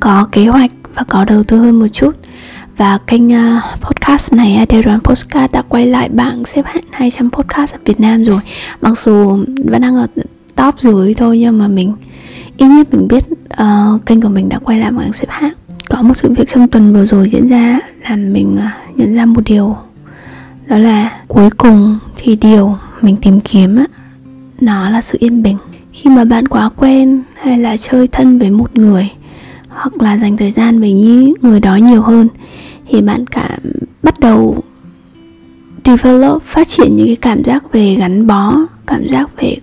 có kế hoạch và có đầu tư hơn một chút. Và kênh uh, podcast này à, Aderon Podcast đã quay lại bảng xếp hạng 200 podcast ở Việt Nam rồi. Mặc dù vẫn đang ở top dưới thôi nhưng mà mình ít nhất mình biết uh, kênh của mình đã quay lại bảng xếp hạng. Có một sự việc trong tuần vừa rồi diễn ra làm mình uh, nhận ra một điều. Đó là cuối cùng thì điều mình tìm kiếm á, nó là sự yên bình. Khi mà bạn quá quen hay là chơi thân với một người hoặc là dành thời gian với những người đó nhiều hơn thì bạn cảm bắt đầu develop phát triển những cái cảm giác về gắn bó cảm giác về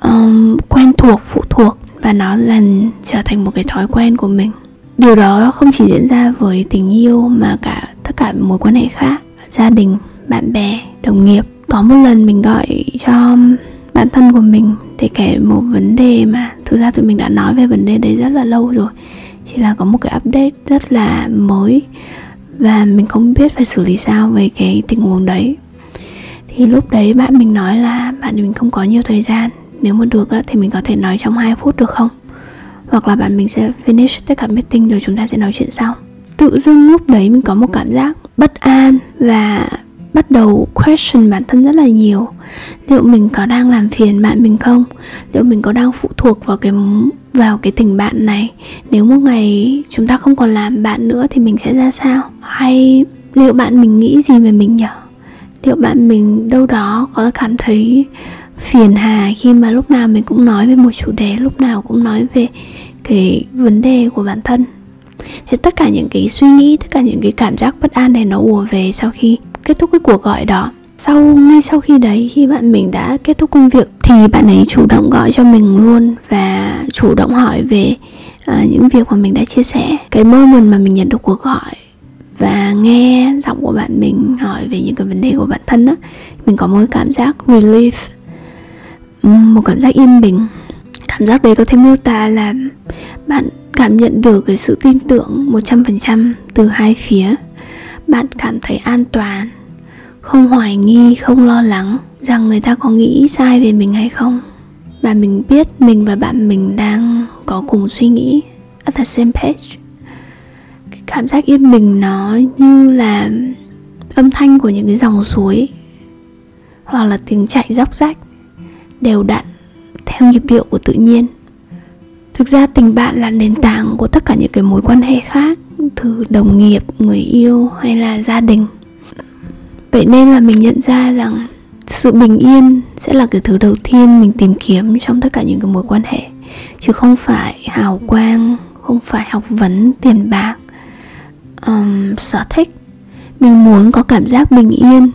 um, quen thuộc phụ thuộc và nó dần trở thành một cái thói quen của mình. Điều đó không chỉ diễn ra với tình yêu mà cả tất cả mối quan hệ khác gia đình bạn bè đồng nghiệp. Có một lần mình gọi cho bản thân của mình để kể một vấn đề mà thực ra tụi mình đã nói về vấn đề đấy rất là lâu rồi. Chỉ là có một cái update rất là mới và mình không biết phải xử lý sao về cái tình huống đấy. Thì lúc đấy bạn mình nói là bạn mình không có nhiều thời gian, nếu mà được thì mình có thể nói trong 2 phút được không? Hoặc là bạn mình sẽ finish tất cả meeting rồi chúng ta sẽ nói chuyện sau. Tự dưng lúc đấy mình có một cảm giác bất an và bắt đầu question bản thân rất là nhiều. Liệu mình có đang làm phiền bạn mình không? Liệu mình có đang phụ thuộc vào cái vào cái tình bạn này? Nếu một ngày chúng ta không còn làm bạn nữa thì mình sẽ ra sao? Hay liệu bạn mình nghĩ gì về mình nhỉ liệu bạn mình đâu đó có cảm thấy phiền hà khi mà lúc nào mình cũng nói về một chủ đề, lúc nào cũng nói về cái vấn đề của bản thân? Thì tất cả những cái suy nghĩ, tất cả những cái cảm giác bất an này nó ùa về sau khi kết thúc cái cuộc gọi đó. Sau ngay sau khi đấy khi bạn mình đã kết thúc công việc thì bạn ấy chủ động gọi cho mình luôn và chủ động hỏi về uh, những việc mà mình đã chia sẻ. Cái moment mà mình nhận được cuộc gọi và nghe giọng của bạn mình hỏi về những cái vấn đề của bản thân á mình có một cái cảm giác relief một cảm giác yên bình. Cảm giác đấy có thể miêu tả là bạn cảm nhận được cái sự tin tưởng 100% từ hai phía bạn cảm thấy an toàn, không hoài nghi, không lo lắng rằng người ta có nghĩ sai về mình hay không. Và mình biết mình và bạn mình đang có cùng suy nghĩ at the same page. Cái cảm giác yên bình nó như là âm thanh của những cái dòng suối, hoặc là tiếng chạy dốc rách, đều đặn theo nhịp điệu của tự nhiên. Thực ra tình bạn là nền tảng của tất cả những cái mối quan hệ khác từ đồng nghiệp người yêu hay là gia đình. Vậy nên là mình nhận ra rằng sự bình yên sẽ là cái thứ đầu tiên mình tìm kiếm trong tất cả những cái mối quan hệ. Chứ không phải hào quang không phải học vấn tiền bạc um, sở thích. Mình muốn có cảm giác bình yên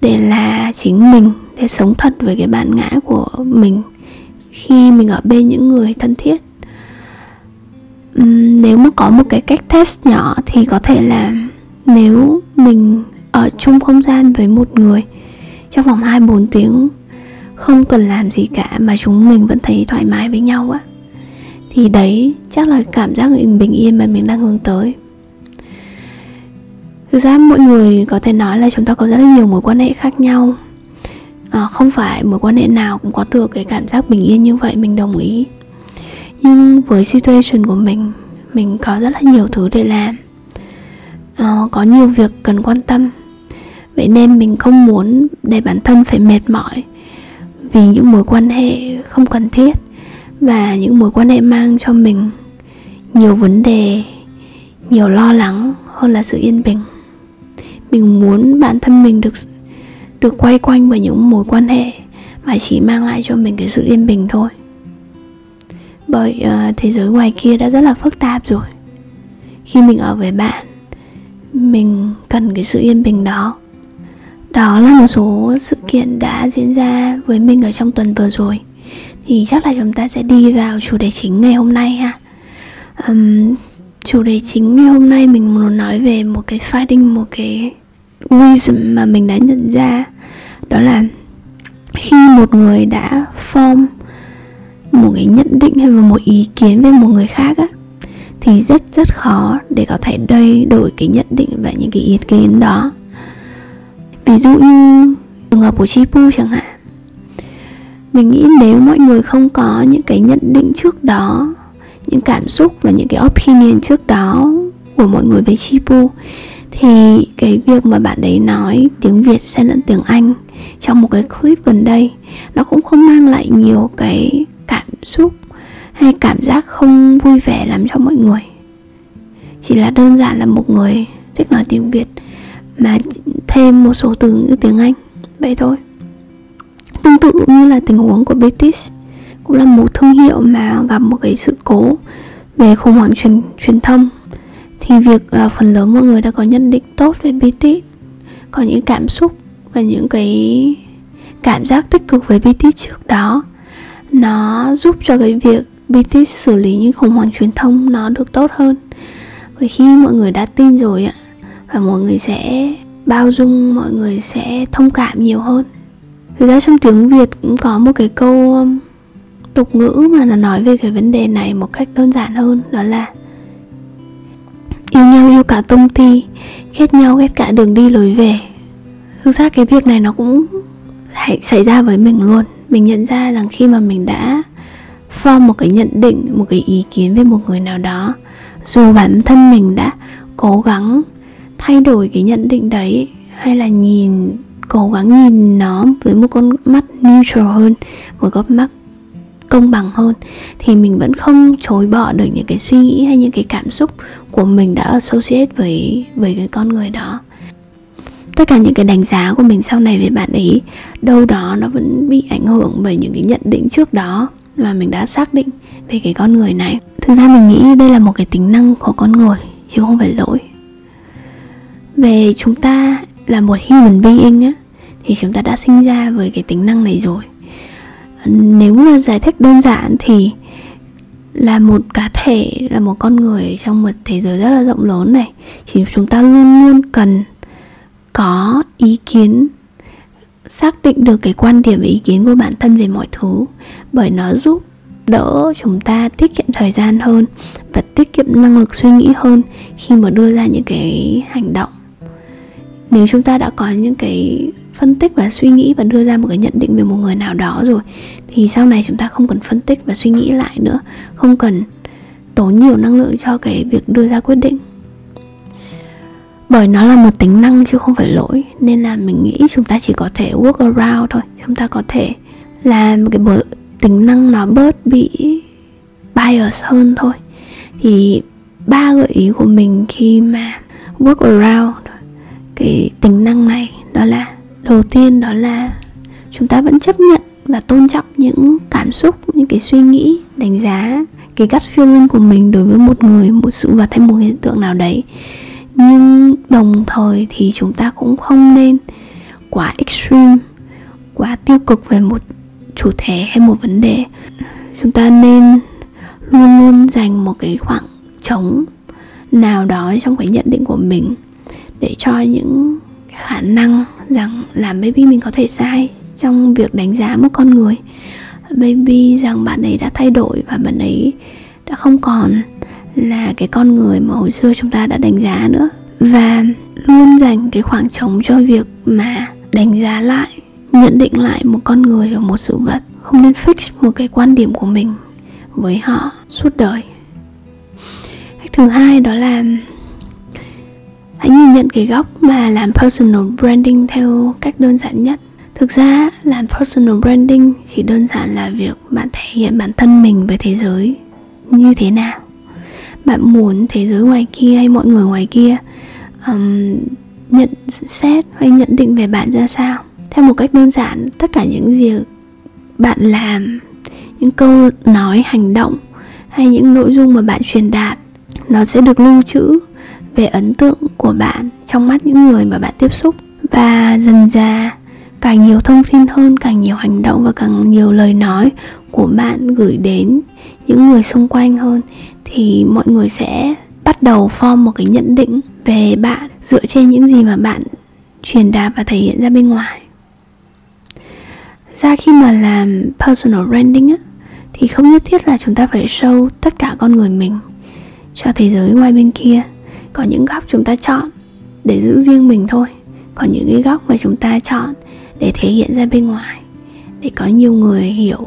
để là chính mình để sống thật với cái bản ngã của mình khi mình ở bên những người thân thiết nếu mà có một cái cách test nhỏ thì có thể là nếu mình ở chung không gian với một người trong vòng 2-4 tiếng không cần làm gì cả mà chúng mình vẫn thấy thoải mái với nhau á thì đấy chắc là cảm giác bình yên mà mình đang hướng tới. Thực ra mọi người có thể nói là chúng ta có rất là nhiều mối quan hệ khác nhau. À, không phải mối quan hệ nào cũng có được cái cảm giác bình yên như vậy mình đồng ý nhưng với situation của mình mình có rất là nhiều thứ để làm. À, có nhiều việc cần quan tâm. Vậy nên mình không muốn để bản thân phải mệt mỏi vì những mối quan hệ không cần thiết và những mối quan hệ mang cho mình nhiều vấn đề nhiều lo lắng hơn là sự yên bình. Mình muốn bản thân mình được được quay quanh bởi những mối quan hệ mà chỉ mang lại cho mình cái sự yên bình thôi bởi uh, thế giới ngoài kia đã rất là phức tạp rồi. Khi mình ở với bạn mình cần cái sự yên bình đó. Đó là một số sự kiện đã diễn ra với mình ở trong tuần vừa rồi. Thì chắc là chúng ta sẽ đi vào chủ đề chính ngày hôm nay ha. Um, chủ đề chính ngày hôm nay mình muốn nói về một cái finding một cái wisdom mà mình đã nhận ra. Đó là khi một người đã form một cái nhận định hay là một ý kiến về một người khác á, thì rất rất khó để có thể đây đổi cái nhận định và những cái ý kiến đó. Ví dụ như trường hợp của Chipu chẳng hạn, mình nghĩ nếu mọi người không có những cái nhận định trước đó, những cảm xúc và những cái opinion trước đó của mọi người về Chipu, thì cái việc mà bạn đấy nói tiếng Việt xen lẫn tiếng Anh trong một cái clip gần đây, nó cũng không mang lại nhiều cái cảm xúc hay cảm giác không vui vẻ lắm cho mọi người. Chỉ là đơn giản là một người thích nói tiếng Việt mà thêm một số từ ngữ tiếng Anh vậy thôi. Tương tự như là tình huống của Betis cũng là một thương hiệu mà gặp một cái sự cố về khủng hoảng truyền truyền thông. Thì việc uh, phần lớn mọi người đã có nhận định tốt về British có những cảm xúc và những cái cảm giác tích cực về British trước đó nó giúp cho cái việc BTS xử lý những khủng hoảng truyền thông nó được tốt hơn. Bởi khi mọi người đã tin rồi ạ, và mọi người sẽ bao dung, mọi người sẽ thông cảm nhiều hơn. Thực ra trong tiếng việt cũng có một cái câu um, tục ngữ mà nó nói về cái vấn đề này một cách đơn giản hơn, đó là yêu nhau yêu cả tung ti, ghét nhau ghét cả đường đi lối về. Thực ra cái việc này nó cũng xảy ra với mình luôn mình nhận ra rằng khi mà mình đã form một cái nhận định, một cái ý kiến về một người nào đó, dù bản thân mình đã cố gắng thay đổi cái nhận định đấy, hay là nhìn, cố gắng nhìn nó với một con mắt neutral hơn, một con mắt công bằng hơn, thì mình vẫn không chối bỏ được những cái suy nghĩ hay những cái cảm xúc của mình đã associate với với cái con người đó tất cả những cái đánh giá của mình sau này về bạn ấy, đâu đó nó vẫn bị ảnh hưởng bởi những cái nhận định trước đó mà mình đã xác định về cái con người này. Thực ra mình nghĩ đây là một cái tính năng của con người, chứ không phải lỗi. Về chúng ta là một human being á, thì chúng ta đã sinh ra với cái tính năng này rồi. Nếu mà giải thích đơn giản thì là một cá thể, là một con người trong một thế giới rất là rộng lớn này, thì chúng ta luôn luôn cần có ý kiến, xác định được cái quan điểm và ý kiến của bản thân về mọi thứ, bởi nó giúp đỡ chúng ta tiết kiệm thời gian hơn và tiết kiệm năng lực suy nghĩ hơn khi mà đưa ra những cái hành động. Nếu chúng ta đã có những cái phân tích và suy nghĩ và đưa ra một cái nhận định về một người nào đó rồi, thì sau này chúng ta không cần phân tích và suy nghĩ lại nữa, không cần tốn nhiều năng lượng cho cái việc đưa ra quyết định bởi nó là một tính năng chứ không phải lỗi, nên là mình nghĩ chúng ta chỉ có thể work around thôi. Chúng ta có thể làm cái bộ tính năng nó bớt bị bias hơn thôi. Thì ba gợi ý của mình khi mà work around cái tính năng này đó là, đầu tiên đó là chúng ta vẫn chấp nhận và tôn trọng những cảm xúc, những cái suy nghĩ, đánh giá, cái gut feeling của mình đối với một người, một sự vật hay một hiện tượng nào đấy nhưng đồng thời thì chúng ta cũng không nên quá extreme, quá tiêu cực về một chủ thể hay một vấn đề. Chúng ta nên luôn luôn dành một cái khoảng trống nào đó trong cái nhận định của mình để cho những khả năng rằng là maybe mình có thể sai trong việc đánh giá một con người. Maybe rằng bạn ấy đã thay đổi và bạn ấy đã không còn là cái con người mà hồi xưa chúng ta đã đánh giá nữa. Và luôn dành cái khoảng trống cho việc mà đánh giá lại, nhận định lại một con người và một sự vật. Không nên fix một cái quan điểm của mình với họ suốt đời. Cách thứ hai đó là hãy nhìn nhận cái góc mà làm personal branding theo cách đơn giản nhất. Thực ra, làm personal branding chỉ đơn giản là việc bạn thể hiện bản thân mình với thế giới như thế nào bạn muốn thế giới ngoài kia hay mọi người ngoài kia um, nhận xét hay nhận định về bạn ra sao? Theo một cách đơn giản tất cả những gì bạn làm những câu nói hành động hay những nội dung mà bạn truyền đạt nó sẽ được lưu trữ về ấn tượng của bạn trong mắt những người mà bạn tiếp xúc. Và dần ra càng nhiều thông tin hơn càng nhiều hành động và càng nhiều lời nói của bạn gửi đến những người xung quanh hơn, thì mọi người sẽ bắt đầu form một cái nhận định về bạn dựa trên những gì mà bạn truyền đạt và thể hiện ra bên ngoài. Ra khi mà làm personal branding á, thì không nhất thiết là chúng ta phải show tất cả con người mình cho thế giới ngoài bên kia. Có những góc chúng ta chọn để giữ riêng mình thôi. Còn những cái góc mà chúng ta chọn để thể hiện ra bên ngoài, để có nhiều người hiểu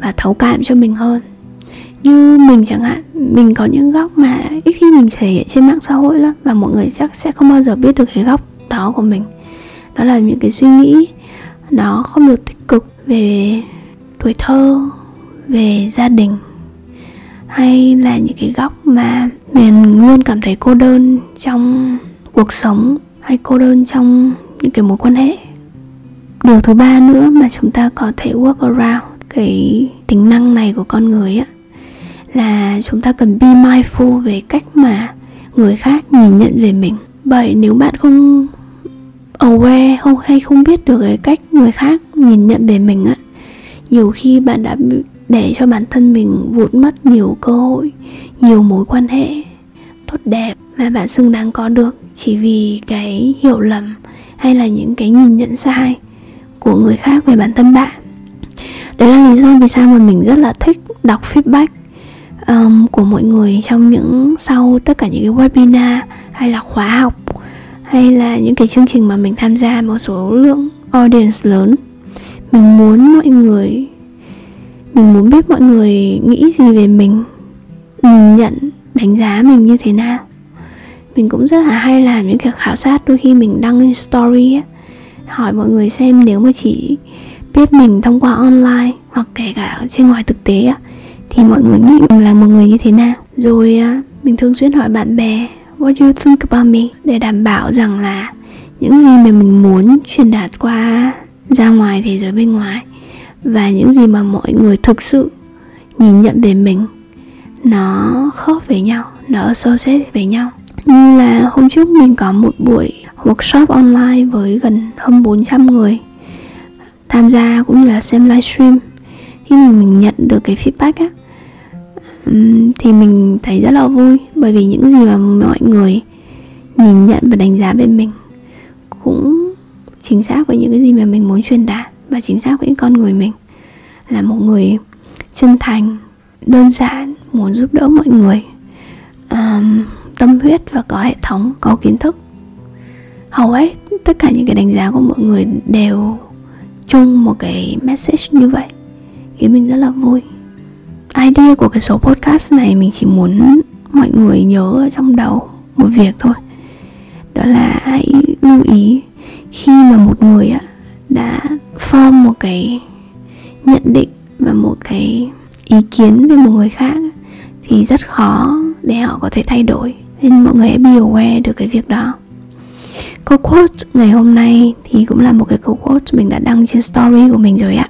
và thấu cảm cho mình hơn như mình chẳng hạn, mình có những góc mà ít khi mình thể hiện trên mạng xã hội lắm và mọi người chắc sẽ không bao giờ biết được cái góc đó của mình. Đó là những cái suy nghĩ, nó không được tích cực về tuổi thơ, về gia đình, hay là những cái góc mà mình luôn cảm thấy cô đơn trong cuộc sống, hay cô đơn trong những cái mối quan hệ. Điều thứ ba nữa mà chúng ta có thể work around cái tính năng này của con người á là chúng ta cần be mindful về cách mà người khác nhìn nhận về mình. Bởi nếu bạn không aware không, hay không biết được cái cách người khác nhìn nhận về mình á, nhiều khi bạn đã để cho bản thân mình vụt mất nhiều cơ hội, nhiều mối quan hệ tốt đẹp mà bạn xứng đáng có được chỉ vì cái hiểu lầm hay là những cái nhìn nhận sai của người khác về bản thân bạn. Đấy là lý do vì sao mà mình rất là thích đọc feedback um, của mọi người trong những sau tất cả những cái webinar hay là khóa học hay là những cái chương trình mà mình tham gia một số lượng audience lớn. Mình muốn mọi người mình muốn biết mọi người nghĩ gì về mình nhìn nhận đánh giá mình như thế nào. Mình cũng rất là hay làm những cái khảo sát đôi khi mình đăng story ấy, hỏi mọi người xem nếu mà chỉ biết mình thông qua online hoặc kể cả trên ngoài thực tế ấy, thì mọi người nghĩ mình là một người như thế nào? Rồi à, mình thường xuyên hỏi bạn bè, what do you think about me? Để đảm bảo rằng là những gì mà mình muốn truyền đạt qua ra ngoài thế giới bên ngoài và những gì mà mọi người thực sự nhìn nhận về mình, nó khớp với nhau, nó sâu xếp với nhau. Như là hôm trước mình có một buổi workshop online với gần hơn 400 người tham gia cũng như là xem livestream. Khi mình nhận được cái feedback á thì mình thấy rất là vui bởi vì những gì mà mọi người nhìn nhận và đánh giá về mình cũng chính xác với những cái gì mà mình muốn truyền đạt và chính xác với con người mình. Là một người chân thành đơn giản muốn giúp đỡ mọi người. Um, tâm huyết và có hệ thống có kiến thức. Hầu hết tất cả những cái đánh giá của mọi người đều chung một cái message như vậy. Khiến mình rất là vui idea của cái số podcast này, mình chỉ muốn mọi người nhớ ở trong đầu một việc thôi. Đó là hãy lưu ý, khi mà một người đã form một cái nhận định và một cái ý kiến về một người khác thì rất khó để họ có thể thay đổi. Nên mọi người hãy be aware được cái việc đó. Câu quote ngày hôm nay thì cũng là một cái câu quote mình đã đăng trên story của mình rồi ạ.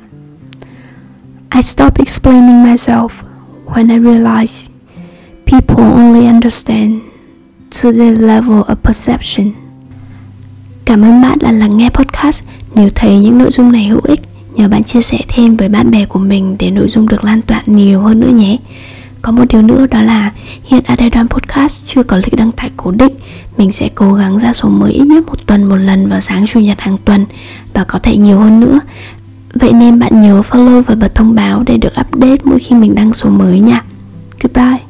I stopped explaining myself when I realized people only understand to the level of perception. Cảm ơn bạn đã lắng nghe podcast. Nếu thấy những nội dung này hữu ích, nhờ bạn chia sẻ thêm với bạn bè của mình để nội dung được lan tỏa nhiều hơn nữa nhé. Có một điều nữa đó là hiện Adedan Podcast chưa có lịch đăng tải cố định Mình sẽ cố gắng ra số mới ít nhất một tuần một lần vào sáng chủ nhật hàng tuần Và có thể nhiều hơn nữa Vậy nên bạn nhớ follow và bật thông báo để được update mỗi khi mình đăng số mới nha. Goodbye.